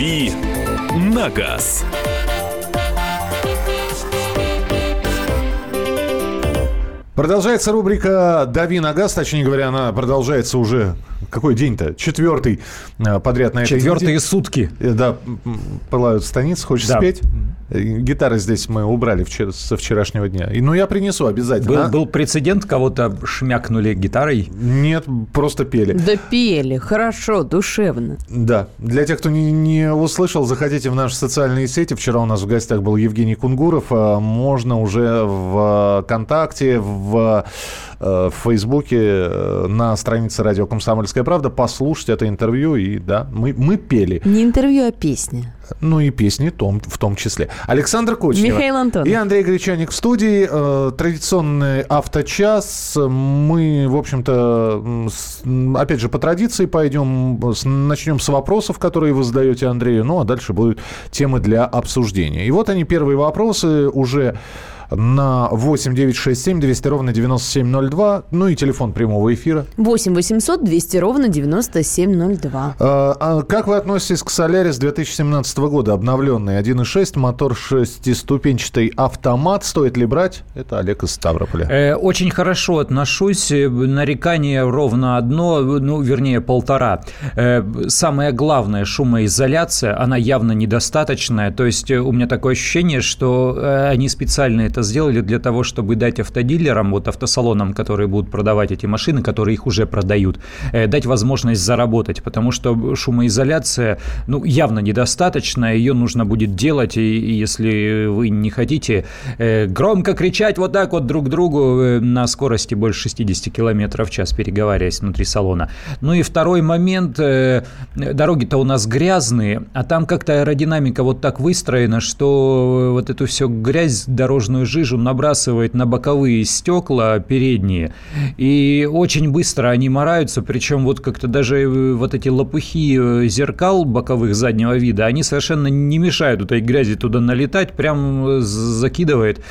«Дави на газ». Продолжается рубрика «Дави на газ», точнее говоря, она продолжается уже какой день-то? Четвертый э, подряд на этой Четвертые неделе. сутки. Э, да, пылают станицы. Хочешь да. спеть? Э, гитары здесь мы убрали вчера, со вчерашнего дня. И, ну, я принесу обязательно. Был, был прецедент, кого-то шмякнули гитарой? Нет, просто пели. Да пели, хорошо, душевно. Да. Для тех, кто не, не услышал, заходите в наши социальные сети. Вчера у нас в гостях был Евгений Кунгуров. Можно уже в ВКонтакте, в в Фейсбуке на странице радио «Комсомольская правда» послушать это интервью. И да, мы, мы пели. Не интервью, а песня. Ну и песни том, в том числе. Александр Кочнев. Михаил Антонов. И Андрей Гречаник в студии. Э, традиционный авточас. Мы, в общем-то, опять же, по традиции пойдем. Начнем с вопросов, которые вы задаете Андрею. Ну, а дальше будут темы для обсуждения. И вот они, первые вопросы уже на 8 967 200 ровно 9702. Ну и телефон прямого эфира. 8 800 200 ровно 9702. А, а как вы относитесь к Солярис 2017 года? Обновленный 1.6, мотор шестиступенчатый автомат. Стоит ли брать? Это Олег из Ставрополя. Э, очень хорошо отношусь. Нарекание ровно одно, ну, вернее, полтора. Э, самое главное, шумоизоляция, она явно недостаточная. То есть э, у меня такое ощущение, что э, они специально это это сделали для того, чтобы дать автодилерам, вот автосалонам, которые будут продавать эти машины, которые их уже продают, э, дать возможность заработать, потому что шумоизоляция, ну, явно недостаточно, ее нужно будет делать, и, если вы не хотите э, громко кричать вот так вот друг другу э, на скорости больше 60 км в час, переговариваясь внутри салона. Ну и второй момент, дороги-то у нас грязные, а там как-то аэродинамика вот так выстроена, что вот эту всю грязь дорожную жижу набрасывает на боковые стекла передние, и очень быстро они мораются, причем вот как-то даже э, вот эти лопухи э, зеркал боковых заднего вида, они совершенно не мешают этой грязи туда налетать, прям э, закидывает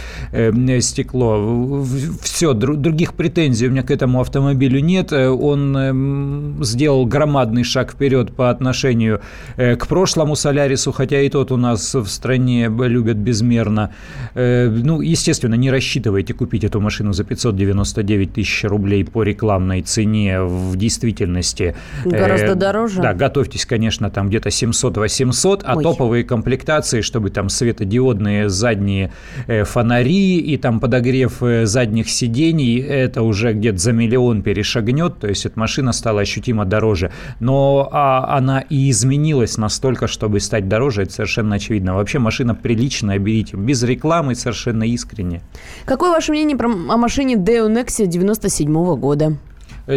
стекло. Все, других претензий у меня к этому автомобилю нет. Он эм, сделал громадный шаг вперед по отношению к прошлому Солярису, хотя и тот у нас в стране любят безмерно. Ну, естественно, не рассчитывайте купить эту машину за 599 тысяч рублей по рекламной цене в действительности. Гораздо э, дороже. Да, готовьтесь, конечно, там где-то 700-800, а Ой. топовые комплектации, чтобы там светодиодные задние э, фонари и там подогрев э, задних сидений, это уже где-то за миллион перешагнет, то есть эта машина стала ощутимо дороже. Но а, она и изменилась настолько, чтобы стать дороже, это совершенно очевидно. Вообще машина приличная, берите, без рекламы, совершенно искренне. Какое ваше мнение про, о машине Deo Nexia 97 -го года?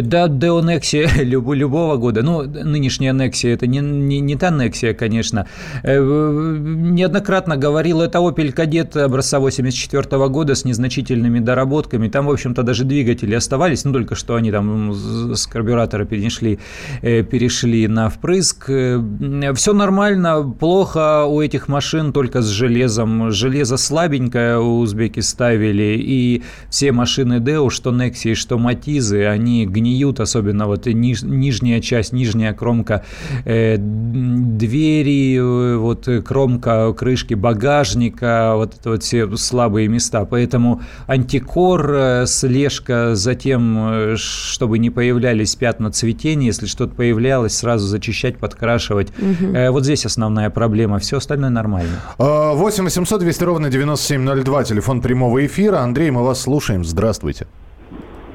Да, Deo Nexia люб, любого года. Ну, нынешняя Nexia, это не, не, не та Nexia, конечно. Э, неоднократно говорил, это Opel Kadett образца 84 года с незначительными доработками. Там, в общем-то, даже двигатели оставались, ну, только что они там с карбюратора перешли, э, перешли на впрыск. Э, Все нормально, плохо у этих машин только с железом. Железо слабенькое у узбеки ставили, и все машины Deo, что Nexia, что Матизы, они гниют, особенно вот ниж, нижняя часть, нижняя кромка э, двери, э, вот кромка крышки багажника, вот это вот все слабые места. Поэтому антикор, э, слежка за тем, э, чтобы не появлялись пятна цветения, если что-то появлялось, сразу зачищать, подкрашивать. Угу. Э, вот здесь основная проблема, все остальное нормально. 8 800 200 ровно 9702, телефон прямого эфира. Андрей, мы вас слушаем. Здравствуйте.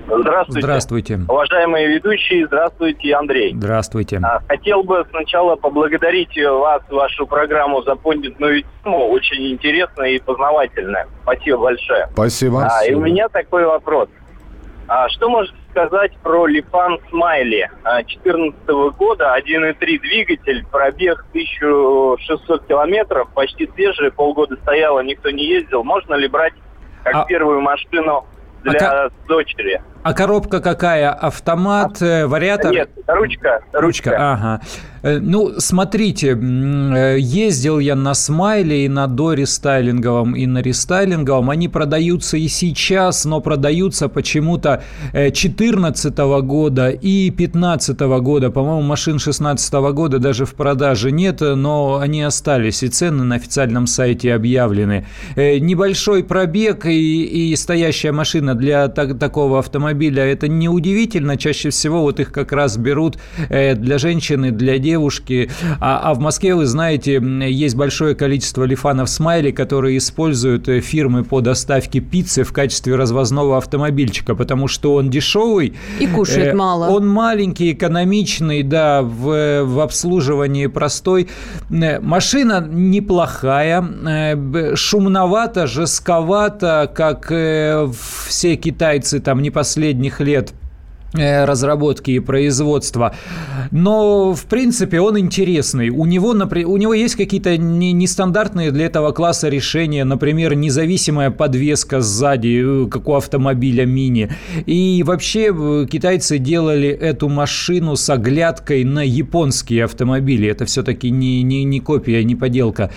Здравствуйте. Здравствуйте. Уважаемые ведущие, здравствуйте, Андрей. Здравствуйте. А, хотел бы сначала поблагодарить вас, вашу программу за поднятую тему. Очень интересная и познавательная. Спасибо большое. Спасибо. А, и у меня такой вопрос. А, что можете сказать про Липан Смайли 2014 а, года, 1.3 двигатель, пробег 1600 километров, почти свежий, полгода стояла, никто не ездил. Можно ли брать как а... первую машину для а дочери. А коробка какая? Автомат, э, вариатор? Нет, ручка. Ручка, ручка. ага. Э, ну, смотрите, э, ездил я на Смайле и на дорестайлинговом, и на рестайлинговом. Они продаются и сейчас, но продаются почему-то 2014 года и 2015 года. По-моему, машин 2016 года даже в продаже нет, но они остались, и цены на официальном сайте объявлены. Небольшой пробег и, и стоящая машина для так, такого автомобиля – это неудивительно. Чаще всего вот их как раз берут для женщины, для девушки. А, а в Москве, вы знаете, есть большое количество лифанов смайли, которые используют э, фирмы по доставке пиццы в качестве развозного автомобильчика, потому что он дешевый. И кушает э, мало. Он маленький, экономичный, да, в, в обслуживании простой. Э, машина неплохая, э, шумновато, жестковато, как все китайцы там не последних лет – разработки и производства. Но, в принципе, он интересный. У него, у него есть какие-то нестандартные для этого класса решения, например, независимая подвеска сзади, э, как у автомобиля мини. И вообще э, китайцы делали эту машину с оглядкой на японские автомобили. Это все-таки не, не, не копия, не поделка.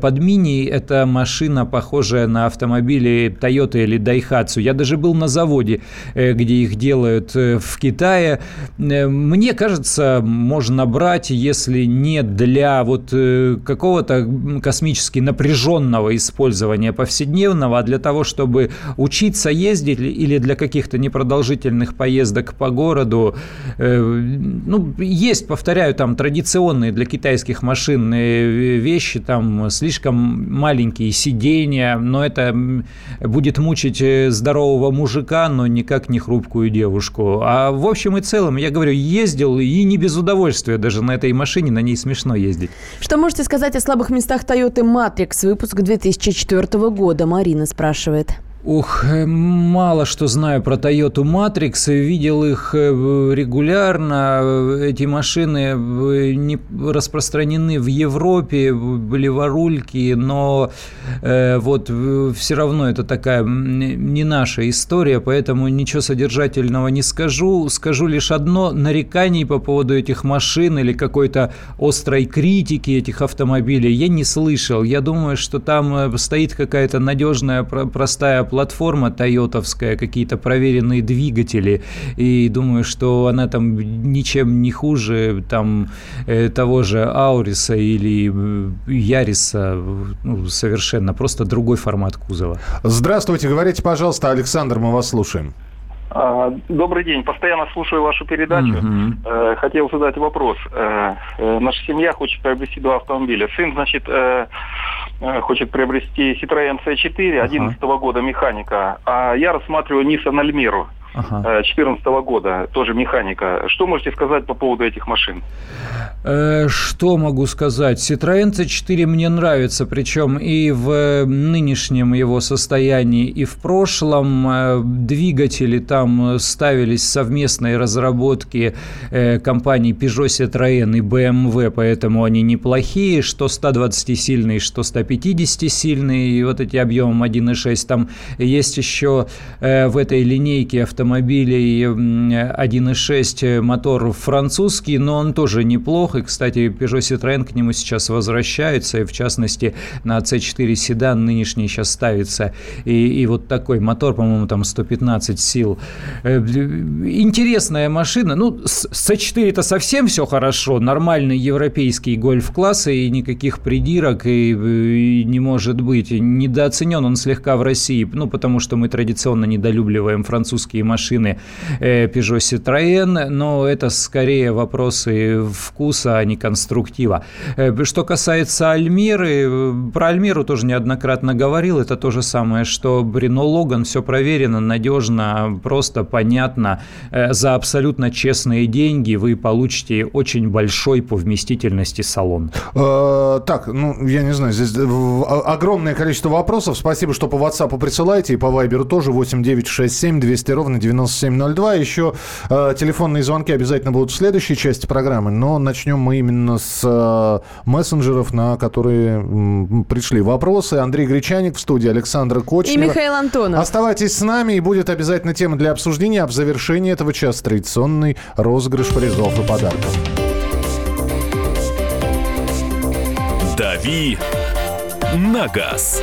Под мини это машина, похожая на автомобили Toyota или Daihatsu. Я даже был на заводе, где их делают в Китае. Э, мне кажется, можно брать, если не для вот э, какого-то космически напряженного использования повседневного, а для того, чтобы учиться ездить или для каких-то непродолжительных поездок по городу. Э, ну, есть, повторяю, там традиционные для китайских машин вещи, там слишком маленькие сиденья, но это будет мучить здорового мужика, но никак не хрупкую девушку. А в общем и целом, я говорю, ездил и не без удовольствия даже на этой машине, на ней смешно ездить. Что можете сказать о слабых местах Toyota Matrix, выпуск 2004 года? Марина спрашивает. Ух, э, мало что знаю про Toyota Matrix, видел их э, регулярно. Эти машины э, не распространены в Европе, были ворульки, но вот все равно это такая не наша история, поэтому ничего содержательного не скажу. Скажу лишь одно, нареканий по поводу этих машин или какой-то острой критики этих автомобилей я не слышал. Я думаю, что там стоит какая-то надежная, простая платформа тойотовская, какие-то проверенные двигатели, и думаю, что она там ничем не хуже там э, того же Ауриса или э, Яриса, ну, совершенно, просто другой формат кузова. Здравствуйте, говорите, пожалуйста, Александр, мы вас слушаем. А, добрый день. Постоянно слушаю вашу передачу. Uh-huh. Хотел задать вопрос. Наша семья хочет приобрести два автомобиля. Сын, значит, хочет приобрести Citroёn C4 11 ага. года механика, а я рассматриваю Nissan Almera ага. 2014 года, тоже механика. Что можете сказать по поводу этих машин? Э, что могу сказать? Citroёn C4 мне нравится, причем и в нынешнем его состоянии, и в прошлом. Э, двигатели там ставились совместные разработки э, компаний Peugeot, Citroën и BMW, поэтому они неплохие, что 120-сильные, что 150-сильные, и вот эти объемом 1.6. Там есть еще в этой линейке автомобилей 1.6 мотор французский, но он тоже неплох, и, кстати, Peugeot Citroën к нему сейчас возвращаются, и в частности на C4 седан нынешний сейчас ставится. И, и вот такой мотор, по-моему, там 115 сил. Э, интересная машина. Ну, с C4 это совсем все хорошо. Нормальный европейский гольф-класс, и никаких придирок и, и не может быть. Недооценен он слегка в России, ну, потому что мы традиционно недолюбливаем французские машины э, Peugeot Citroën, но это скорее вопросы вкуса а не конструктива. Э, что касается Альмиры, э, про Альмиру тоже неоднократно говорил, это то же самое, что Брено Логан, все проверено, надежно, просто понятно. За абсолютно честные деньги вы получите очень большой по вместительности салон. Так, ну, я не знаю, здесь огромное количество вопросов. Спасибо, что по WhatsApp присылаете, и по Viber тоже 8967 200 ровно половины 9702. Еще э, телефонные звонки обязательно будут в следующей части программы, но начнем мы именно с э, мессенджеров, на которые м, пришли вопросы. Андрей Гречаник в студии, Александр Кочнева. И Михаил Антонов. Оставайтесь с нами, и будет обязательно тема для обсуждения. А в завершении этого часа традиционный розыгрыш призов и подарков. «Дави на газ».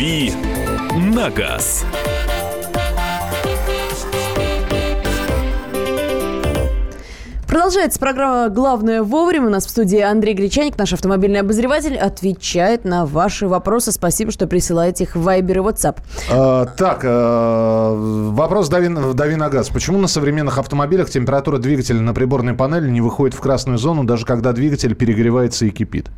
«Дави на газ». Продолжается программа «Главное вовремя». У нас в студии Андрей Гречаник, наш автомобильный обозреватель, отвечает на ваши вопросы. Спасибо, что присылаете их в Viber и WhatsApp. А, так, а, вопрос дави, дави на газ. Почему на современных автомобилях температура двигателя на приборной панели не выходит в красную зону, даже когда двигатель перегревается и кипит?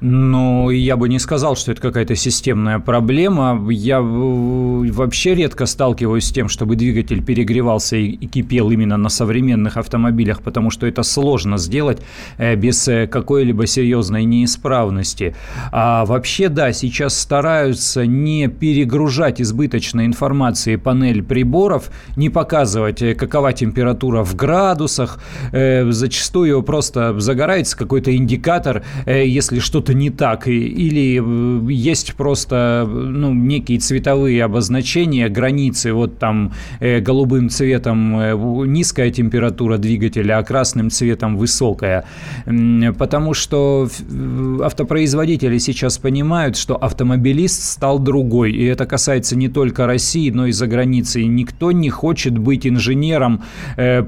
Ну, я бы не сказал, что это какая-то системная проблема. Я вообще редко сталкиваюсь с тем, чтобы двигатель перегревался и кипел именно на современных автомобилях, потому что это сложно сделать э, без э, какой-либо серьезной неисправности. А вообще, да, сейчас стараются не перегружать избыточной информации панель приборов, не показывать, э, какова температура в градусах. Зачастую просто загорается какой-то индикатор, если что-то что-то не так, или э, есть просто ну, некие цветовые обозначения, границы, вот там э, голубым цветом э, низкая температура двигателя, а красным цветом высокая. Потому что автопроизводители сейчас понимают, что автомобилист стал другой, и это касается не только России, но и за границей. Никто не хочет быть инженером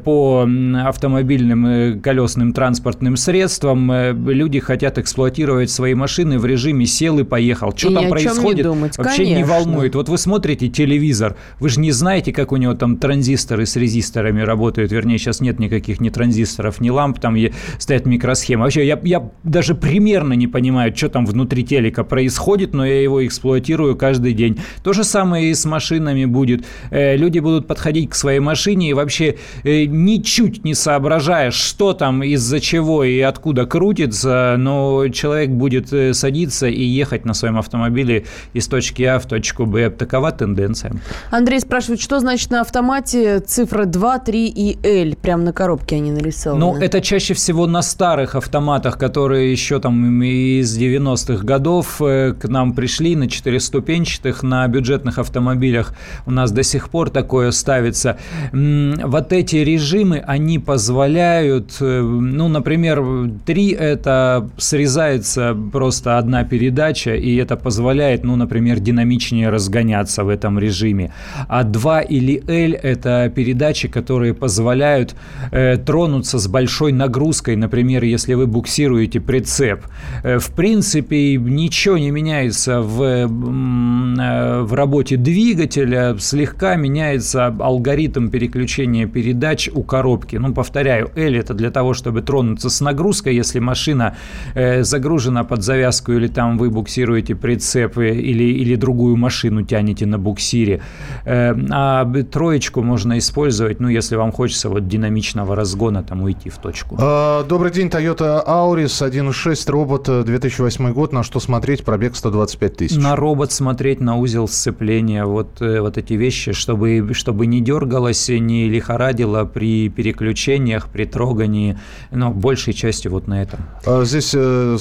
по автомобильным колесным транспортным средствам. Люди хотят эксплуатировать настраивать свои машины в режиме сел и поехал. Что и там происходит, не думать. вообще Конечно. не волнует. Вот вы смотрите телевизор, вы же не знаете, как у него там транзисторы с резисторами работают. Вернее, сейчас нет никаких ни транзисторов, ни ламп, там стоят микросхемы. Вообще, я, я даже примерно не понимаю, что там внутри телека происходит, но я его эксплуатирую каждый день. То же самое и с машинами будет. Э, люди будут подходить к своей машине и вообще э, ничуть не соображая, что там, из-за чего и откуда крутится, но человек будет э, садиться и ехать на своем автомобиле из точки А в точку Б. Такова тенденция. Андрей спрашивает, что значит на автомате цифры 2, 3 и L? Прямо на коробке они нарисованы. Ну, это чаще всего на старых автоматах, которые еще там из 90-х годов э, к нам пришли, на четырехступенчатых, на бюджетных автомобилях у нас до сих пор такое ставится. Вот эти режимы, они позволяют, э, ну, например, 3 это срезается просто одна передача, и это позволяет, ну, например, динамичнее разгоняться в этом режиме. А 2 или L – это передачи, которые позволяют э, тронуться с большой нагрузкой, например, если вы буксируете прицеп. Э, в принципе, ничего не меняется в, э, в работе двигателя, слегка меняется алгоритм переключения передач у коробки. Ну, повторяю, L – это для того, чтобы тронуться с нагрузкой, если машина э, загружена на под завязку, или там вы буксируете прицеп, или, или другую машину тянете на буксире. Э, а троечку можно использовать, ну, если вам хочется вот динамичного разгона, там, уйти в точку. А, добрый день, Toyota Auris 1.6, робот, 2008 год. На что смотреть? Пробег 125 тысяч. На робот смотреть, на узел сцепления, вот, э, вот эти вещи, чтобы, чтобы не дергалось, не лихорадило при переключениях, при трогании, но большей частью вот на этом. А, здесь э,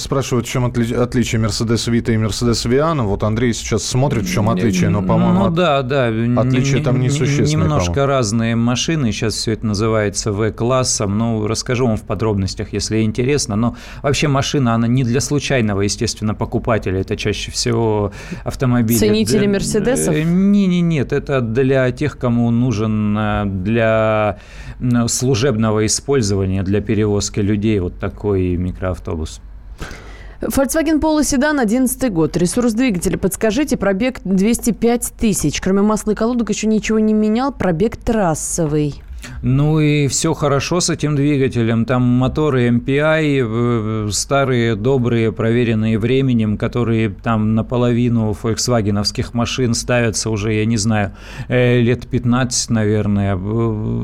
в чем отли- отличие Mercedes Vita и Mercedes Viana. Вот Андрей сейчас смотрит, в чем отличие, но, по-моему, ну, да, да. отличие там несущественное. Немножко по-моему. разные машины. Сейчас все это называется В-классом. Ну, расскажу вам в подробностях, если интересно. Но вообще машина, она не для случайного, естественно, покупателя. Это чаще всего автомобили. Ценители Для- Мерседесов? Э, Не, не, нет. Это для тех, кому нужен э, для м, служебного использования, для перевозки людей вот такой микроавтобус. Volkswagen Polo седан, 11 год. Ресурс двигателя, подскажите, пробег 205 тысяч. Кроме масла и колодок еще ничего не менял, пробег трассовый. Ну и все хорошо с этим двигателем. Там моторы MPI, старые, добрые, проверенные временем, которые там наполовину фольксвагеновских машин ставятся уже, я не знаю, э, лет 15, наверное.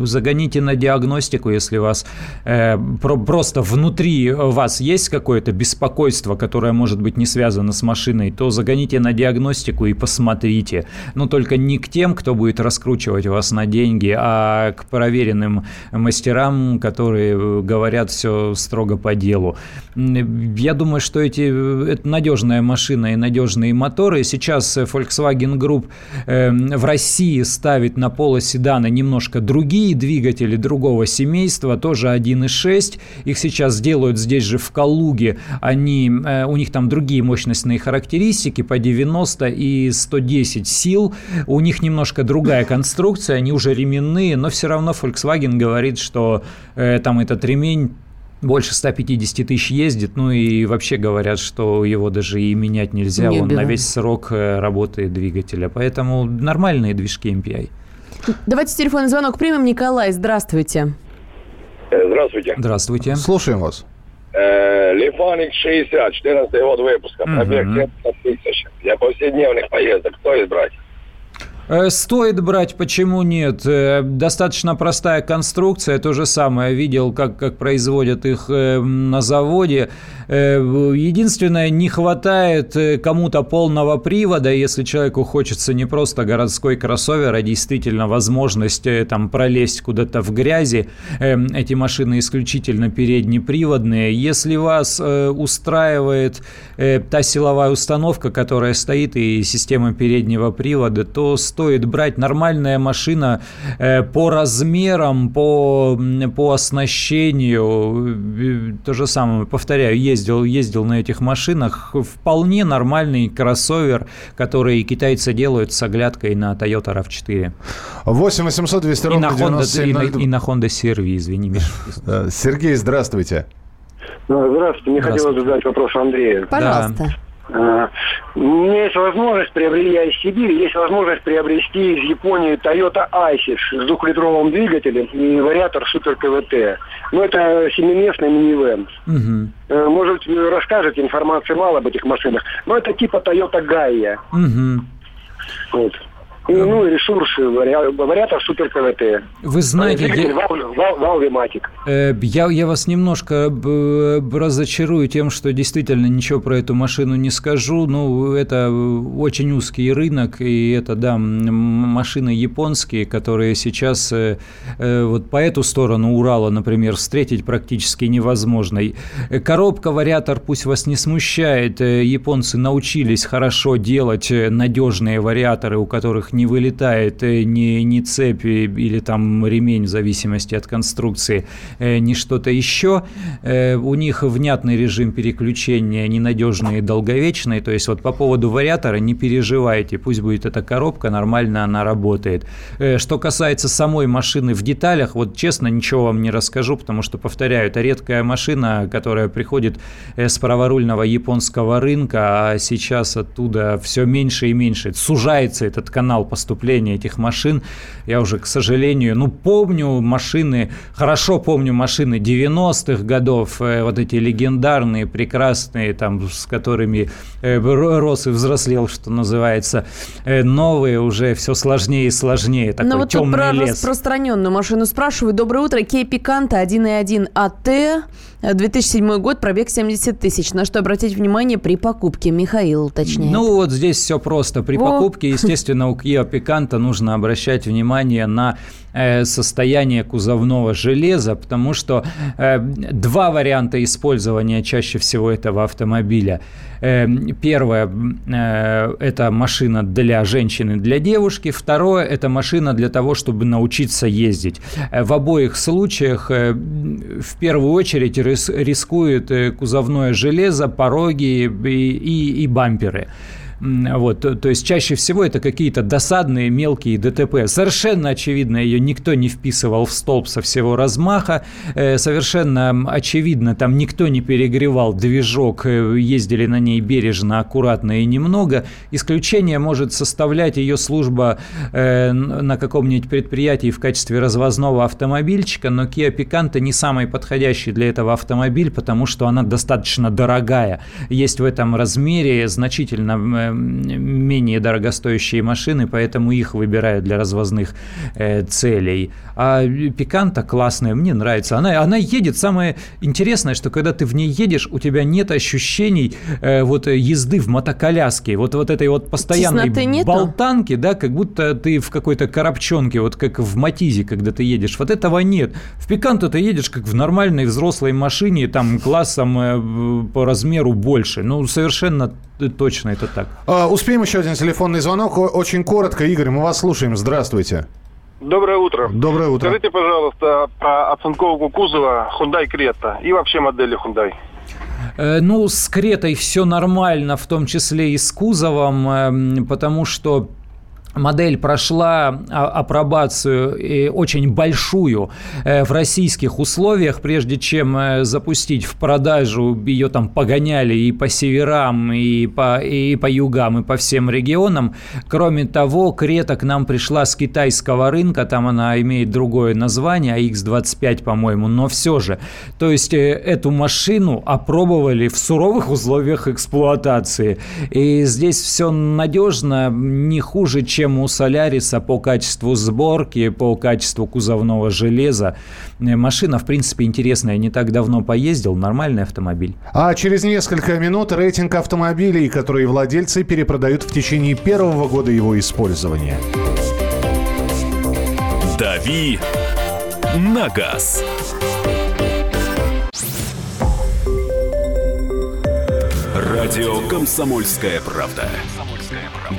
Загоните на диагностику, если у вас э, просто внутри вас есть какое-то беспокойство, которое может быть не связано с машиной, то загоните на диагностику и посмотрите. Но только не к тем, кто будет раскручивать вас на деньги, а к проверенным проверенным мастерам, которые э, говорят все строго по делу. Я думаю, что эти, э, это надежная машина и надежные моторы. Сейчас Volkswagen Group эм, в России ставит на полоседана немножко другие двигатели другого семейства, тоже 1.6. Их сейчас делают здесь же в Калуге. Они, э, у них там другие мощностные характеристики по 90 и 110 сил. У них немножко другая конструкция, они уже ременные, но все равно Volkswagen говорит, что э, там этот ремень больше 150 тысяч ездит, ну и вообще говорят, что его даже и менять нельзя, не он на весь срок э, работы двигателя, поэтому нормальные движки MPI. Давайте телефонный звонок примем. Николай, здравствуйте. Э, здравствуйте. Здравствуйте. Слушаем вас. Лифаник 60, 14 год выпуска, пробег 70 тысяч. Для повседневных поездок кто избрать? Э, стоит брать, почему нет? Э, достаточно простая конструкция, то же самое. Видел, как, как производят их э, на заводе. Единственное, не хватает кому-то полного привода, если человеку хочется не просто городской кроссовер, а действительно возможность там пролезть куда-то в грязи. Эти машины исключительно переднеприводные. Если вас устраивает та силовая установка, которая стоит, и система переднего привода, то стоит брать нормальная машина э, по размерам, по, по оснащению. То же самое, повторяю, ездил, ездил на этих машинах. Вполне нормальный кроссовер, который китайцы делают с оглядкой на Toyota RAV4. 8 800 200 ровно и на Honda, и, на, и на Honda CR-V, извини, Миша. Э, Сергей, здравствуйте. Здравствуйте. Мне хотелось задать вопрос Андрею. Пожалуйста. Да. У меня есть возможность приобрести, я из Сибири, есть возможность приобрести из Японии Toyota Isis с двухлитровым двигателем и вариатор Супер КВТ. Ну, это семиместный минивэн. Угу. Может, расскажете, информации мало об этих машинах. Но это типа Toyota Gaia. Угу. Вот. Ну, ресурсы, вариатор супер КВТ. Вы знаете... Я... Валвиматик. Э, я, я вас немножко разочарую тем, что действительно ничего про эту машину не скажу. Ну, это очень узкий рынок, и это, да, машины японские, которые сейчас э, э, вот по эту сторону Урала, например, встретить практически невозможно. Коробка, вариатор пусть вас не смущает. Японцы научились хорошо делать надежные вариаторы, у которых не вылетает э, ни, ни цепь или там ремень в зависимости от конструкции, э, ни что-то еще. Э, у них внятный режим переключения, ненадежный и долговечный. То есть вот по поводу вариатора не переживайте, пусть будет эта коробка, нормально она работает. Что касается самой машины в деталях, вот честно ничего вам не расскажу, потому что, повторяю, это редкая машина, которая приходит с праворульного японского рынка, а сейчас оттуда все меньше и меньше. Сужается этот канал канал поступления этих машин. Я уже, к сожалению, ну, помню машины, хорошо помню машины 90-х годов, э, вот эти легендарные, прекрасные, там, с которыми э, рос и взрослел, что называется. Э, новые уже все сложнее и сложнее. Такой ну, вот тут про лес. распространенную машину спрашиваю. Доброе утро. Кей Пиканта 1.1 АТ. 2007 год, пробег 70 тысяч. На что обратить внимание при покупке? Михаил точнее. Ну, вот здесь все просто. При О. покупке, естественно, Picanto нужно обращать внимание на Э, состояние кузовного железа, потому что э, два варианта использования чаще всего этого автомобиля. Э, первое – это машина для женщины, для девушки. Второе – это машина для того, чтобы научиться ездить. В обоих случаях в первую очередь рискует кузовное железо, пороги и, и, и бамперы. Вот, то, есть чаще всего это какие-то досадные мелкие ДТП. Совершенно очевидно, ее никто не вписывал в столб со всего размаха. Э, совершенно очевидно, там никто не перегревал движок, э, ездили на ней бережно, аккуратно и немного. Исключение может составлять ее служба э, на каком-нибудь предприятии в качестве развозного автомобильчика, но Kia Picanto не самый подходящий для этого автомобиль, потому что она достаточно дорогая. Есть в этом размере значительно менее дорогостоящие машины, поэтому их выбирают для развозных э, целей. А Пиканта классная, мне нравится. Она, она едет. Самое интересное, что когда ты в ней едешь, у тебя нет ощущений э, вот езды в мотоколяске, вот, вот этой вот постоянной болтанки, да, как будто ты в какой-то коробчонке, вот как в Матизе, когда ты едешь. Вот этого нет. В Пиканту ты едешь как в нормальной взрослой машине, там классом э, по размеру больше. Ну, совершенно точно это так. А, успеем еще один телефонный звонок. Очень коротко. Игорь, мы вас слушаем. Здравствуйте. Доброе утро. Доброе утро. Скажите, пожалуйста, про оцинковку кузова Hyundai Creta и вообще модели Hyundai. Э, ну, с Кретой все нормально, в том числе и с кузовом, эм, потому что Модель прошла а, апробацию и очень большую э, в российских условиях, прежде чем э, запустить в продажу. Ее там погоняли и по северам, и по, и по югам, и по всем регионам. Кроме того, Крета к нам пришла с китайского рынка, там она имеет другое название, AX25, по-моему, но все же. То есть э, эту машину опробовали в суровых условиях эксплуатации. И здесь все надежно, не хуже, чем чем у Соляриса по качеству сборки, по качеству кузовного железа. Машина, в принципе, интересная. Не так давно поездил. Нормальный автомобиль. А через несколько минут рейтинг автомобилей, которые владельцы перепродают в течение первого года его использования. «Дави на газ». Радио «Комсомольская правда».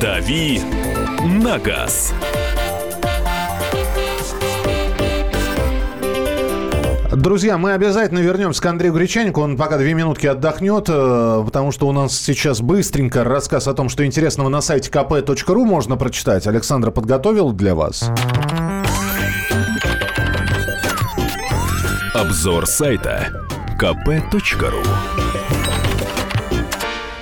«Дави на газ». Друзья, мы обязательно вернемся к Андрею Гречанику. Он пока две минутки отдохнет, э, потому что у нас сейчас быстренько рассказ о том, что интересного на сайте kp.ru можно прочитать. Александра подготовил для вас. Обзор сайта kp.ru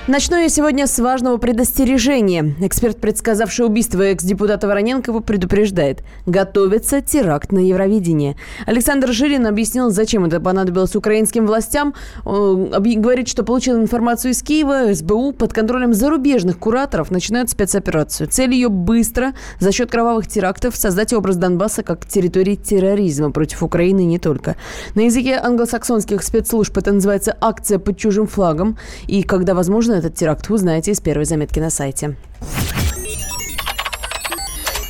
Начну я сегодня с важного предостережения. Эксперт, предсказавший убийство экс-депутата Вороненкова, предупреждает. Готовится теракт на Евровидении. Александр Жирин объяснил, зачем это понадобилось украинским властям. Он говорит, что получил информацию из Киева, СБУ под контролем зарубежных кураторов начинают спецоперацию. Цель ее быстро, за счет кровавых терактов, создать образ Донбасса как территории терроризма против Украины не только. На языке англосаксонских спецслужб это называется акция под чужим флагом. И когда возможно, этот теракт вы узнаете из первой заметки на сайте.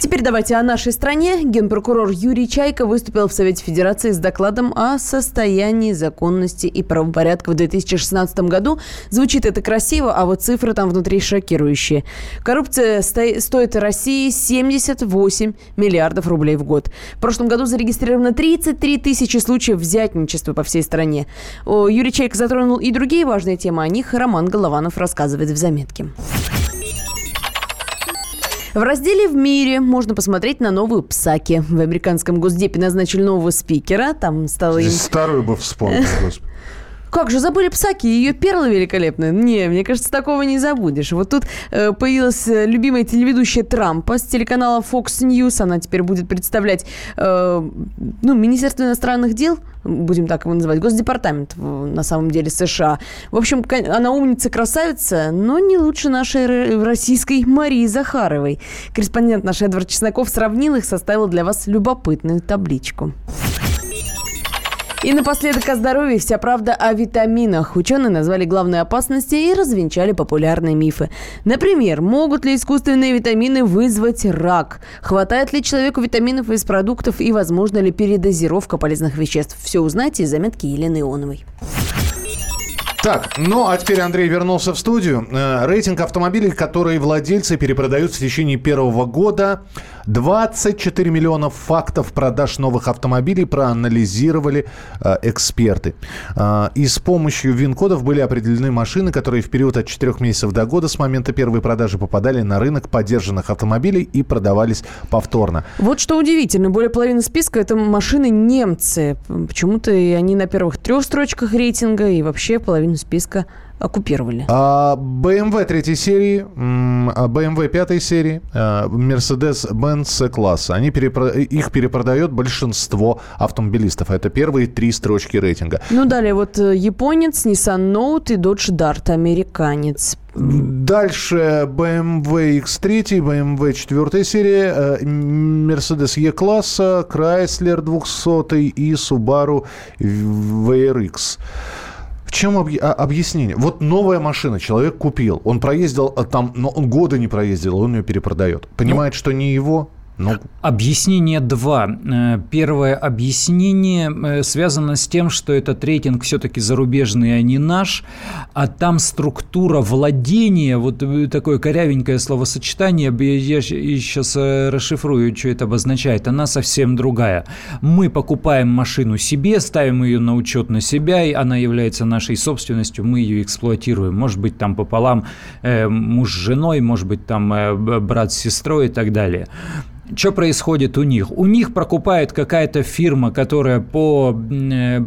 Теперь давайте о нашей стране. Генпрокурор Юрий Чайка выступил в Совете Федерации с докладом о состоянии законности и правопорядка в 2016 году. Звучит это красиво, а вот цифры там внутри шокирующие. Коррупция стоит России 78 миллиардов рублей в год. В прошлом году зарегистрировано 33 тысячи случаев взятничества по всей стране. Юрий Чайка затронул и другие важные темы. О них Роман Голованов рассказывает в заметке. В разделе «В мире» можно посмотреть на новую Псаки. В американском Госдепе назначили нового спикера. Там стало им... Старую бы господи. Как же, забыли Псаки, ее перлы великолепные. Не, мне кажется, такого не забудешь. Вот тут э, появилась э, любимая телеведущая Трампа с телеканала Fox News. Она теперь будет представлять э, ну, Министерство иностранных дел, будем так его называть, Госдепартамент на самом деле США. В общем, она умница, красавица, но не лучше нашей российской Марии Захаровой. Корреспондент наш Эдвард Чесноков сравнил их, составил для вас любопытную табличку. И напоследок о здоровье. Вся правда о витаминах. Ученые назвали главные опасности и развенчали популярные мифы. Например, могут ли искусственные витамины вызвать рак? Хватает ли человеку витаминов из продуктов и возможно ли передозировка полезных веществ? Все узнайте из заметки Елены Ионовой. Так, ну а теперь Андрей вернулся в студию. Э, рейтинг автомобилей, которые владельцы перепродают в течение первого года. 24 миллиона фактов продаж новых автомобилей проанализировали э, эксперты. Э, и с помощью ВИН-кодов были определены машины, которые в период от 4 месяцев до года с момента первой продажи попадали на рынок поддержанных автомобилей и продавались повторно. Вот что удивительно, более половины списка это машины немцы. Почему-то и они на первых трех строчках рейтинга и вообще половину списка оккупировали. А BMW третьей серии, BMW пятой серии, а, Mercedes-Benz C-класса, они перепро... их перепродает большинство автомобилистов. Это первые три строчки рейтинга. Ну, далее вот э, японец, Nissan Note и Dodge Dart, американец. Дальше BMW X3, BMW 4 серия, э, Mercedes E-класса, Chrysler 200 и Subaru VRX. В чем объ... А, объяснение? Вот новая машина человек купил, он проездил а там, но он года не проездил, он ее перепродает. Понимает, ну, что не его, ну... Объяснение два. Э, первое объяснение э, связано с тем, что этот рейтинг все-таки зарубежный, а не наш, а там структура владения, вот э, такое корявенькое словосочетание, я сейчас расшифрую, что это обозначает, она совсем другая. Мы покупаем машину себе, ставим ее на учет на себя, и она является нашей собственностью, мы ее эксплуатируем. Может быть, там пополам муж с женой, может быть, там брат с сестрой и так далее что происходит у них? У них прокупает какая-то фирма, которая по э,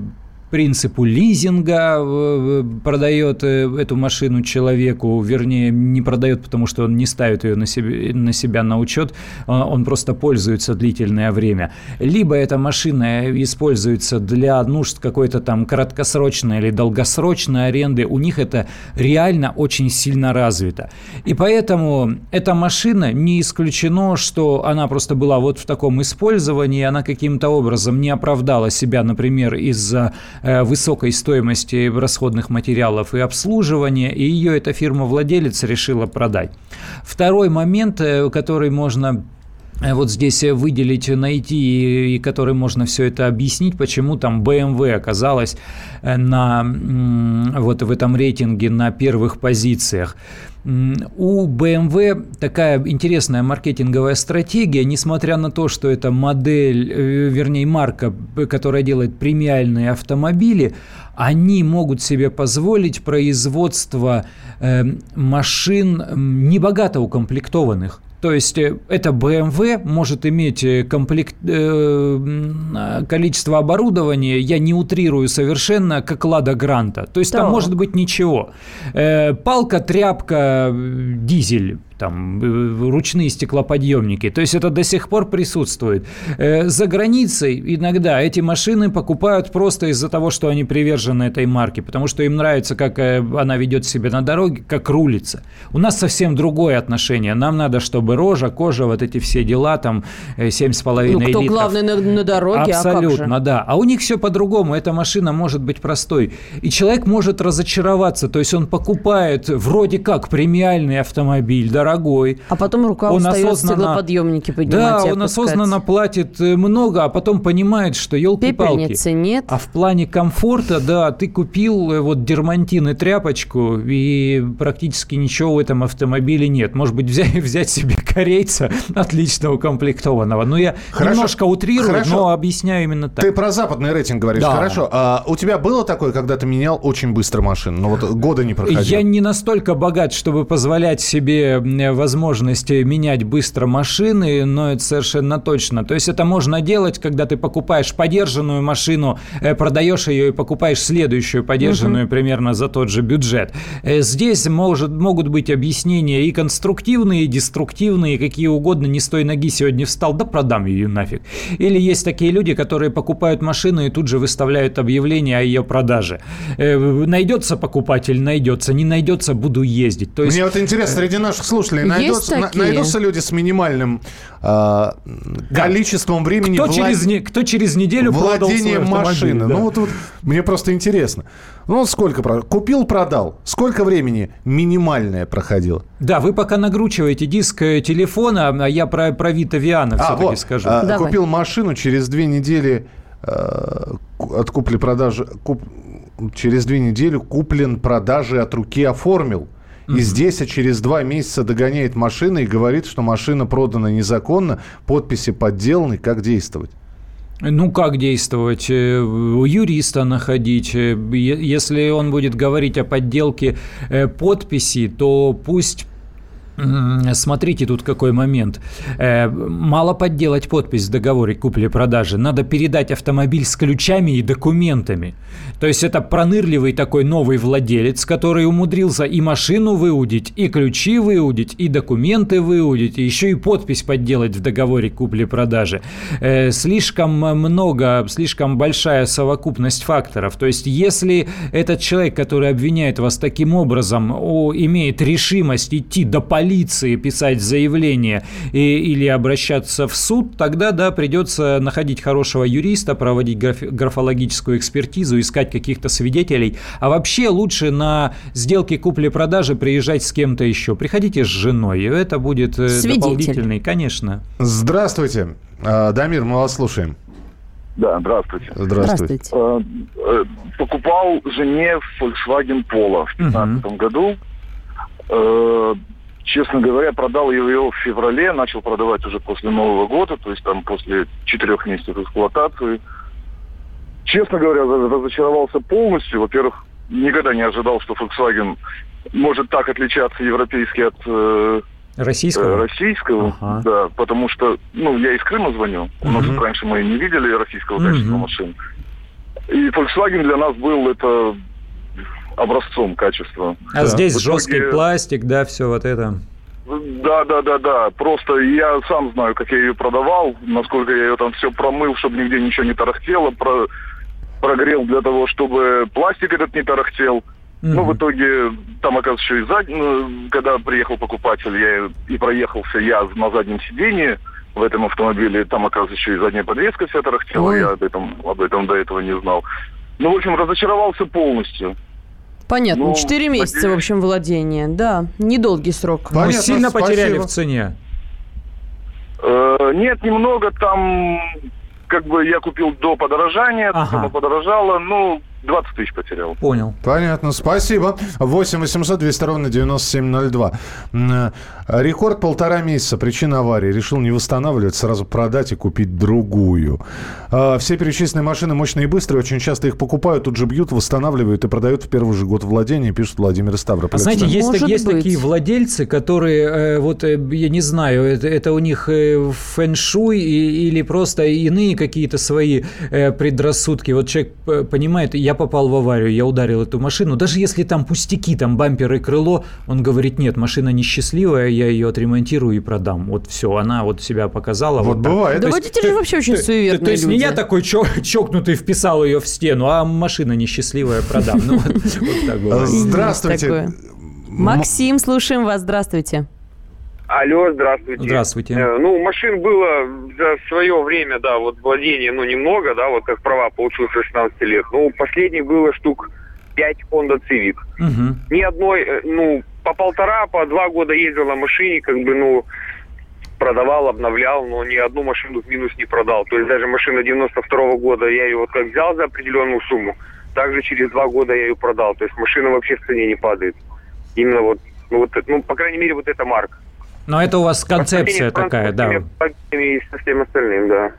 принципу лизинга э, продает э, эту машину человеку, вернее, не продает, потому что он не ставит ее на, себе, на себя на учет, он просто пользуется длительное время. Либо эта машина используется для нужд какой-то там краткосрочной или долгосрочной аренды, у них это реально очень сильно развито. И поэтому эта машина не исключено, что она просто была вот в таком использовании, она каким-то образом не оправдала себя, например, из-за Э, высокой стоимости расходных материалов и обслуживания, и ее эта фирма-владелец решила продать. Второй момент, э, который можно э, вот здесь выделить, найти, и который можно все это объяснить, почему там BMW оказалась на, вот в этом рейтинге на первых позициях. У BMW такая интересная маркетинговая стратегия, несмотря на то, что это модель, э, вернее, марка, которая делает премиальные автомобили, они могут себе позволить производство э, машин небогато укомплектованных. То есть э, это BMW может иметь э, комплект, э, количество оборудования, я не утрирую совершенно, как Лада Гранта. То есть да. там может быть ничего. Э, палка, тряпка, дизель там э, ручные стеклоподъемники. То есть это до сих пор присутствует. Э, за границей иногда эти машины покупают просто из-за того, что они привержены этой марке, потому что им нравится, как э, она ведет себя на дороге, как рулится. У нас совсем другое отношение. Нам надо, чтобы рожа, кожа, вот эти все дела, там 7,5 ну, кто литров. главный на, на дороге, Абсолютно, а да. А у них все по-другому. Эта машина может быть простой. И человек может разочароваться. То есть он покупает вроде как премиальный автомобиль, дорогой, дорогой. А потом рука он устает осознанно... стеклоподъемники поднимать Да, он осознанно платит э, много, а потом понимает, что елки-палки. Пепельницы нет. А в плане комфорта, да, ты купил э, вот дермантин и тряпочку, и практически ничего в этом автомобиле нет. Может быть, взять, взять себе корейца отлично укомплектованного. Но я Хорошо. немножко утрирую, Хорошо. но объясняю именно так. Ты про западный рейтинг говоришь. Да. Хорошо. А у тебя было такое, когда ты менял очень быстро машину? Ну вот года не проходило. Я не настолько богат, чтобы позволять себе возможности менять быстро машины, но это совершенно точно. То есть это можно делать, когда ты покупаешь подержанную машину, э, продаешь ее и покупаешь следующую подержанную угу. примерно за тот же бюджет. Э, здесь может, могут быть объяснения и конструктивные, и деструктивные, какие угодно. Не с той ноги сегодня встал, да продам ее нафиг. Или есть такие люди, которые покупают машину и тут же выставляют объявление о ее продаже. Э, найдется покупатель, найдется. Не найдется, буду ездить. То есть... Мне вот интересно, среди наших слушателей слушатели, найдутся, на, найдутся люди с минимальным э, количеством времени кто, влад... через, кто через неделю владение машины. Да. Ну вот, вот мне просто интересно. Ну вот сколько купил, продал. Сколько времени минимальное проходило? Да, вы пока нагручиваете диск э, телефона, а я про, про Вита Виана а, все-таки вот, скажу. А, купил машину через две недели э, от купли-продажи куп, через две недели куплен продажи от руки оформил. И здесь, а через два месяца догоняет машина и говорит, что машина продана незаконно, подписи подделаны, как действовать? Ну, как действовать? Э, юриста находить. Э, если он будет говорить о подделке э, подписи, то пусть Смотрите, тут какой момент. Мало подделать подпись в договоре купли-продажи. Надо передать автомобиль с ключами и документами. То есть это пронырливый такой новый владелец, который умудрился и машину выудить, и ключи выудить, и документы выудить, и еще и подпись подделать в договоре купли-продажи. Э, слишком много, слишком большая совокупность факторов. То есть если этот человек, который обвиняет вас таким образом, имеет решимость идти до полиции писать заявление и, или обращаться в суд, тогда, да, придется находить хорошего юриста, проводить граф, графологическую экспертизу, искать каких-то свидетелей. А вообще лучше на сделки купли-продажи приезжать с кем-то еще. Приходите с женой, и это будет э, Свидетель. дополнительный, конечно. Здравствуйте. А, Дамир, мы вас слушаем. Да, здравствуйте. Здравствуйте. здравствуйте. Э, э, покупал жене Volkswagen Polo в 2015 угу. году честно говоря, продал ее в феврале, начал продавать уже после Нового года, то есть там после четырех месяцев эксплуатации. Честно говоря, разочаровался полностью. Во-первых, никогда не ожидал, что Volkswagen может так отличаться европейский от э, российского. Э, российского, ага. да, потому что, ну, я из Крыма звоню. У нас угу. раньше мы не видели российского качества угу. машин. И Volkswagen для нас был это образцом качества. А да. здесь итоге... жесткий пластик, да, все вот это. Да, да, да, да. Просто я сам знаю, как я ее продавал, насколько я ее там все промыл, чтобы нигде ничего не тарахтело, про... прогрел для того, чтобы пластик этот не тарахтел. Mm-hmm. Ну, в итоге, там, оказывается, еще и зад... ну, когда приехал покупатель, я и проехался я на заднем сидении в этом автомобиле, там, оказывается, еще и задняя подвеска вся тарахтела, Ой. я об этом, об этом до этого не знал. Ну, в общем, разочаровался полностью. Понятно. Ну, Четыре месяца, надеюсь. в общем, владения. Да, недолгий срок. Понятно, Мы сильно спасибо. потеряли в цене. Э, нет, немного. Там как бы я купил до подорожания, ага. оно подорожало. Ну, 20 тысяч потерял. Понял. Понятно, спасибо. 8 800 200 ровно 9702. Э, рекорд полтора месяца. Причина аварии. Решил не восстанавливать, сразу продать и купить другую. Э, все перечисленные машины мощные и быстрые. Очень часто их покупают, тут же бьют, восстанавливают и продают в первый же год владения, пишет Владимир Ставрополь. А знаете, есть, так, есть такие владельцы, которые, э, вот я не знаю, это, это у них фэн-шуй или просто иные какие-то свои предрассудки. Вот человек понимает, я я попал в аварию, я ударил эту машину, даже если там пустяки, там бампер и крыло, он говорит, нет, машина несчастливая, я ее отремонтирую и продам. Вот все, она вот себя показала. Вот, вот бывает. Да водители же вообще очень суеверные То, то есть люди. не я такой чокнутый вписал ее в стену, а машина несчастливая продам. Ну, вот, Здравствуйте. Максим, слушаем вас, здравствуйте. Алло, здравствуйте. Здравствуйте. Э, ну, машин было за свое время, да, вот владение, ну, немного, да, вот как права получил 16 лет. Ну, последний было штук 5 Honda Civic. Угу. Ни одной, э, ну, по полтора, по два года ездил на машине, как бы, ну, продавал, обновлял, но ни одну машину в минус не продал. То есть даже машина 92 -го года, я ее вот как взял за определенную сумму, также через два года я ее продал. То есть машина вообще в цене не падает. Именно вот, ну, вот, ну по крайней мере, вот эта марка. Но это у вас концепция такая, да. И со всем остальным, да.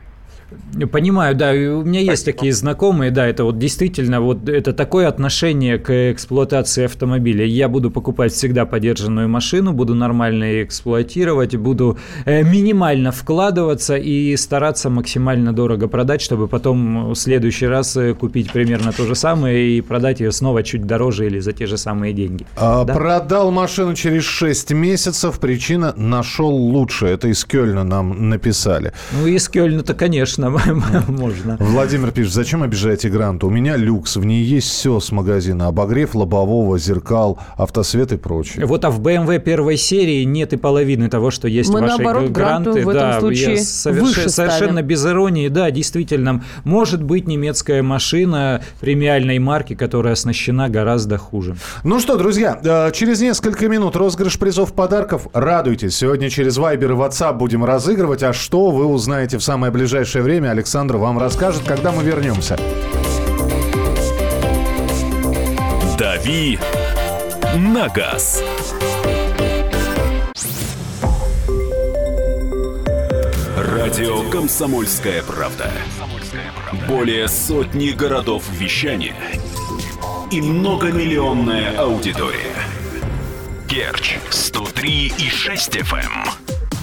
Понимаю, да, у меня есть такие знакомые, да, это вот действительно вот это такое отношение к эксплуатации автомобиля. Я буду покупать всегда подержанную машину, буду нормально ее эксплуатировать, буду э, минимально вкладываться и стараться максимально дорого продать, чтобы потом в следующий раз э, купить примерно то же самое и продать ее снова чуть дороже или за те же самые деньги. А, да? Продал машину через 6 месяцев, причина нашел лучше. Это из Кёльна нам написали. Ну, из Кёльна-то, конечно конечно, можно. Владимир пишет, зачем обижаете Гранту? У меня люкс, в ней есть все с магазина. Обогрев лобового, зеркал, автосвет и прочее. Вот, а в BMW первой серии нет и половины того, что есть Мы, в вашей наоборот, Гранты. Гранту в этом да, случае соверш... выше совершенно ставим. без иронии, да, действительно, может быть немецкая машина премиальной марки, которая оснащена гораздо хуже. Ну что, друзья, э, через несколько минут розыгрыш призов подарков. Радуйтесь. Сегодня через Viber и WhatsApp будем разыгрывать. А что вы узнаете в самое ближайшее время, Александр вам расскажет, когда мы вернемся. «Дави на газ». Радио «Комсомольская правда». Более сотни городов вещания и многомиллионная аудитория. Керчь 103 и 6 FM.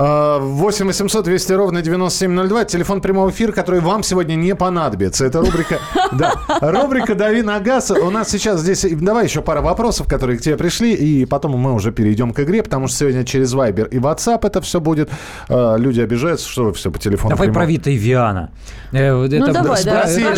8 800 200 ровно 9702. Телефон прямого эфира, который вам сегодня не понадобится. Это рубрика... Да, рубрика «Дави на газ». У нас сейчас здесь... Давай еще пара вопросов, которые к тебе пришли, и потом мы уже перейдем к игре, потому что сегодня через Viber и WhatsApp это все будет. А, Люди обижаются, что вы все по телефону. Давай прямого. про Вита и Виана. Э, вот Ну это- давай, да, спросили.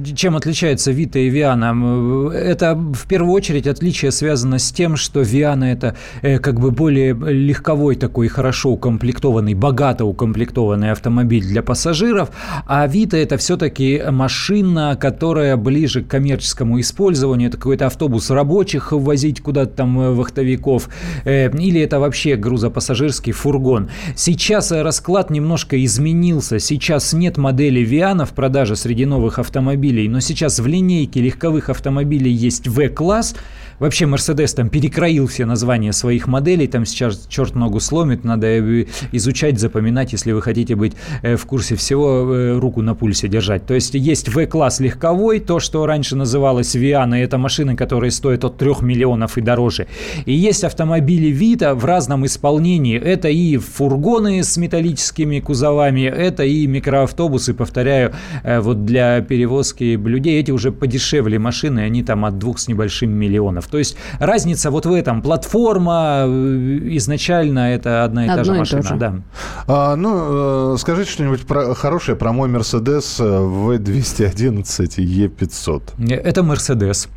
Э, Чем отличается Вита и Виана? Это в первую очередь отличие связано с тем, что Виана это э, как бы более легковой такой хорошо укомплектованный, богато укомплектованный автомобиль для пассажиров, а Вита это все-таки машина, которая ближе к коммерческому использованию. Это какой-то автобус рабочих возить куда-то там э, вахтовиков, э, или это вообще грузопассажирский фургон. Сейчас э, расклад немножко изменился. Сейчас нет модели Виана в продаже среди новых автомобилей, но сейчас в линейке легковых автомобилей есть V-класс. Вообще Mercedes там перекроил все названия своих моделей, там сейчас черт ногу сломит, надо э, изучать, запоминать, если вы хотите быть э, в курсе всего, э, руку на пульсе держать. То есть есть V-класс легковой, то, что раньше называлось Виана, это машины, которые стоят от 3 миллионов и дороже. И есть автомобили Вита в разном исполнении. Это и фургоны с металлическими кузовами, это и микроавтобусы, повторяю, вот для перевозки людей. Эти уже подешевле машины, они там от двух с небольшим миллионов. То есть разница вот в этом. Платформа э, изначально это одна и та же Одно и то машина. же. Да. А, ну, э, скажите что-нибудь про, хорошее про мой Mercedes V211 E500. Это Мерседес.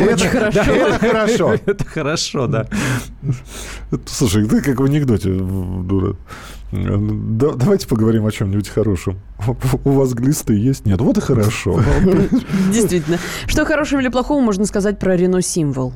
Очень хорошо. Это хорошо. Это хорошо, да. Слушай, ты как в анекдоте, дура. Да- давайте поговорим о чем-нибудь хорошем. У вас глисты есть? Нет, вот и хорошо. Действительно. Что хорошего или плохого можно сказать про Рено Символ?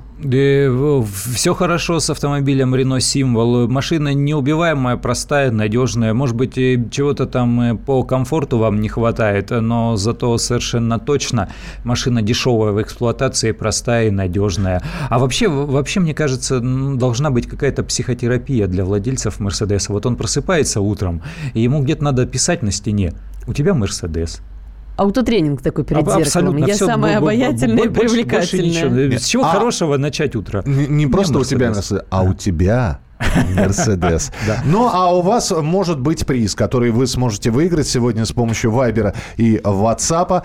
Все хорошо с автомобилем Renault Символ. Машина неубиваемая, простая, надежная. Может быть, и чего-то там э, по комфорту вам не хватает, но зато совершенно точно машина дешевая в эксплуатации, простая и надежная. А вообще, вообще мне кажется, должна быть какая-то психотерапия для владельцев Мерседеса. Вот он просыпается утром, и ему где-то надо писать на стене. У тебя Мерседес. Аутотренинг такой перед Аб- зеркалом. абсолютно Я всё, самая обаятельная и больше- больше привлекательная. ничего. С чего А- хорошего начать утро? Не, не просто у тебя Мерседес. Мерседес, а у тебя Мерседес. Ну, а у вас может быть приз, который вы сможете выиграть сегодня с помощью Вайбера и WhatsApp.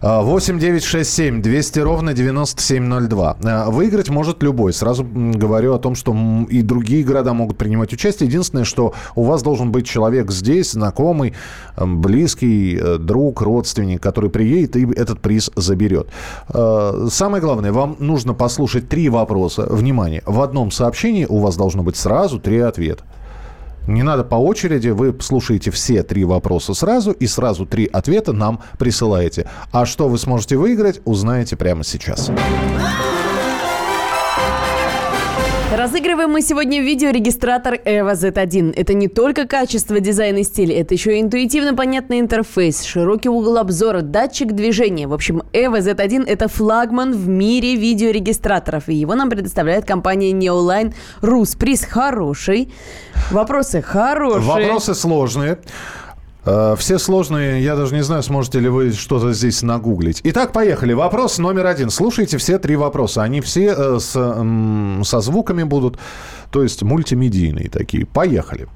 8 9 6 7 200 ровно 9702. Э, Выиграть может любой. Сразу говорю о том, что и другие города могут принимать участие. Единственное, что у вас должен быть человек здесь, знакомый, близкий, э, друг, родственник, который приедет и этот приз заберет. Э, Самое главное, вам нужно послушать три вопроса. Внимание, в одном сообщении у вас должно быть сразу три ответа. Не надо по очереди, вы слушаете все три вопроса сразу и сразу три ответа нам присылаете. А что вы сможете выиграть, узнаете прямо сейчас. Разыгрываем мы сегодня видеорегистратор EVO Z1. Это не только качество, дизайн и стиль, это еще и интуитивно понятный интерфейс, широкий угол обзора, датчик движения. В общем, EVO Z1 – это флагман в мире видеорегистраторов, и его нам предоставляет компания Neoline Rus. Приз хороший, вопросы хорошие. Вопросы сложные. Э, Все сложные, я даже не знаю, сможете ли вы что-то здесь нагуглить. Итак, поехали. Вопрос номер один. Слушайте все три вопроса. Они все э, с, со звуками будут, то есть мультимедийные такие. Поехали.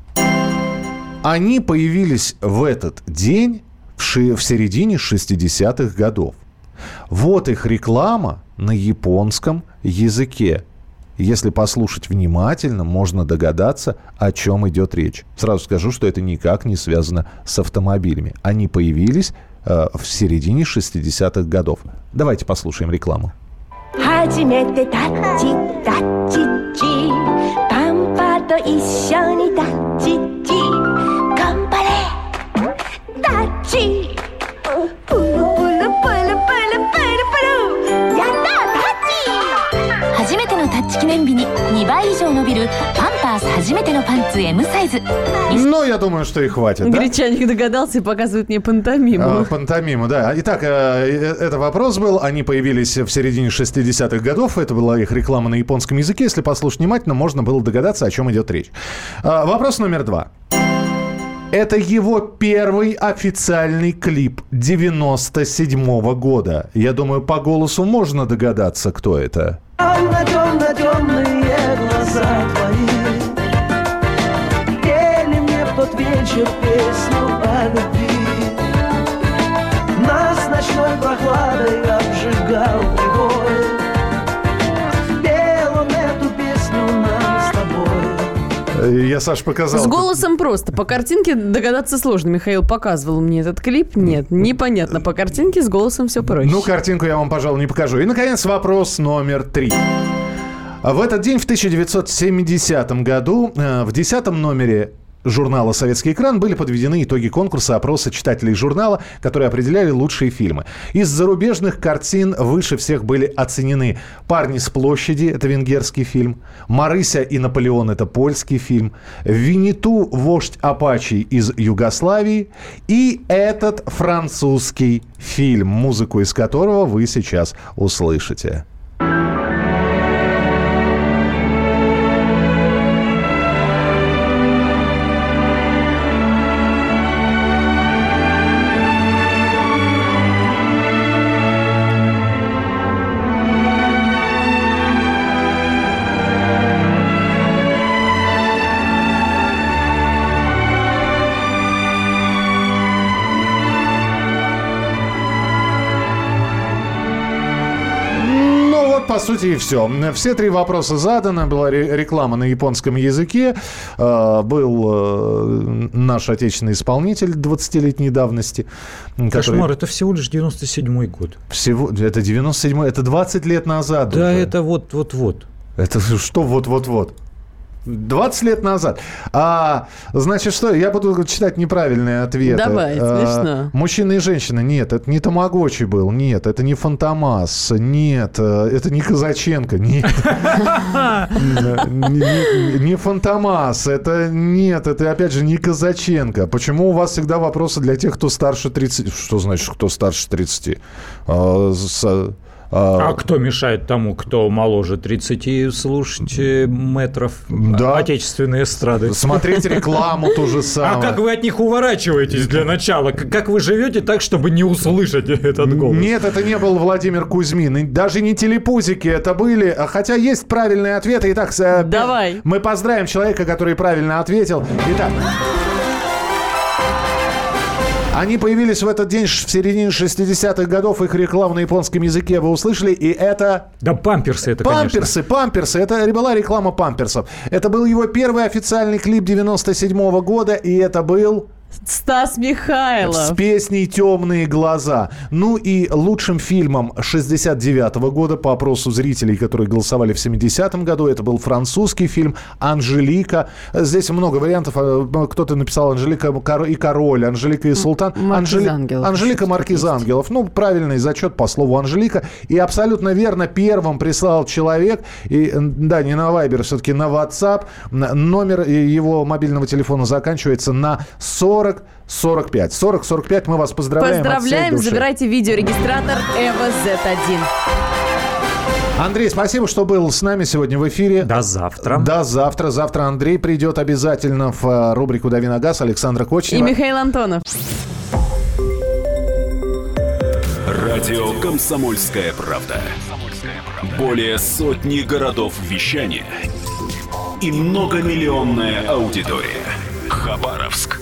Они появились в этот день в, ши- в середине 60-х годов. Вот их реклама на японском языке. Если послушать внимательно, можно догадаться, о чем идет речь. Сразу скажу, что это никак не связано с автомобилями. Они появились э, в середине 60-х годов. Давайте послушаем рекламу. 初めてのタッチ記念日に2倍以上伸びるパンパース初めてのパンツ M サイズ Но я думаю, что и хватит. да? Гречаник догадался и показывает мне пантомиму. А, Пантомиму, да. Итак, э, э, это вопрос был. Они появились в середине 60-х годов. Это была их реклама на японском языке. Если послушать внимательно, можно было догадаться, о чем идет речь. А, Вопрос номер два. Это его первый официальный клип 97 года. Я думаю, по голосу можно догадаться, кто это. Темно-темно-темные глаза твои. Пели мне в тот вечер песню о любви. Нас ночной прохладой обжигал прибой Я, Саш, показал. С голосом просто. По картинке догадаться сложно. Михаил показывал мне этот клип. Нет, непонятно. По картинке с голосом все проще. Ну, картинку я вам, пожалуй, не покажу. И, наконец, вопрос номер три. В этот день, в 1970 году, э, в 10 номере журнала «Советский экран» были подведены итоги конкурса опроса читателей журнала, которые определяли лучшие фильмы. Из зарубежных картин выше всех были оценены «Парни с площади» — это венгерский фильм, «Марыся и Наполеон» — это польский фильм, «Винету. Вождь Апачи» из Югославии и этот французский фильм, музыку из которого вы сейчас услышите. По сути, и все. Все три вопроса заданы. Была ре- реклама на японском языке. Э, Был э, наш отечественный исполнитель 20-летней давности. который- Кошмар, это всего лишь 97-й год. Всего, это 97 это 20 лет назад. Да, уже. это вот-вот-вот. Это что вот-вот-вот? 20 лет назад. А, значит, что? Я буду читать неправильные ответы. Давай, А, смешно. Мужчина и женщина. Нет, это не Тамагочи был. Нет, это не Фантомас. Нет, э, это не Казаченко. Нет. Не- Не не Фантомас. Это нет, это опять же не Казаченко. Почему у вас всегда вопросы для тех, кто старше 30? Что значит, кто старше 30? А, а, А кто мешает тому, кто моложе 30, слушать э, метров Да. отечественной эстрады? Смотреть рекламу ту же самую. А как вы от них уворачиваетесь для начала? Как вы живете так, чтобы не услышать этот голос? Нет, это не был Владимир Кузьмин. Даже не телепузики это были. А Хотя есть правильные ответы. Итак, с- Давай. мы поздравим человека, который правильно ответил. Итак. Они появились в этот день в середине 60-х годов. Их рекламу на японском языке вы услышали. И это... Да памперсы это, конечно. Памперсы, памперсы. Это была реклама памперсов. Это был его первый официальный клип 97 года. И это был... Стас Михайлов. С песней «Темные глаза». Ну и лучшим фильмом 69 года по опросу зрителей, которые голосовали в 70-м году, это был французский фильм «Анжелика». Здесь много вариантов. Э, Кто-то написал «Анжелика и король», «Анжелика и султан». Маркиз Анжели- Ангелов. Анжелика Маркиз Ангелов. Ну, правильный зачет по слову Анжелика. И абсолютно верно первым прислал человек, и, да, не на Вайбер, все-таки на WhatsApp. Номер его мобильного телефона заканчивается на 40 45. 40 45 мы вас поздравляем. от всей Поздравляем, души. забирайте видеорегистратор Эва Z1. Андрей, спасибо, что был с нами сегодня в эфире. До завтра. До завтра. Завтра Андрей придет обязательно в э, рубрику «Дави на газ» Александра Кочнева. И Михаил Антонов. Радио «Комсомольская правда». Более сотни городов вещания и многомиллионная аудитория. Хабаровск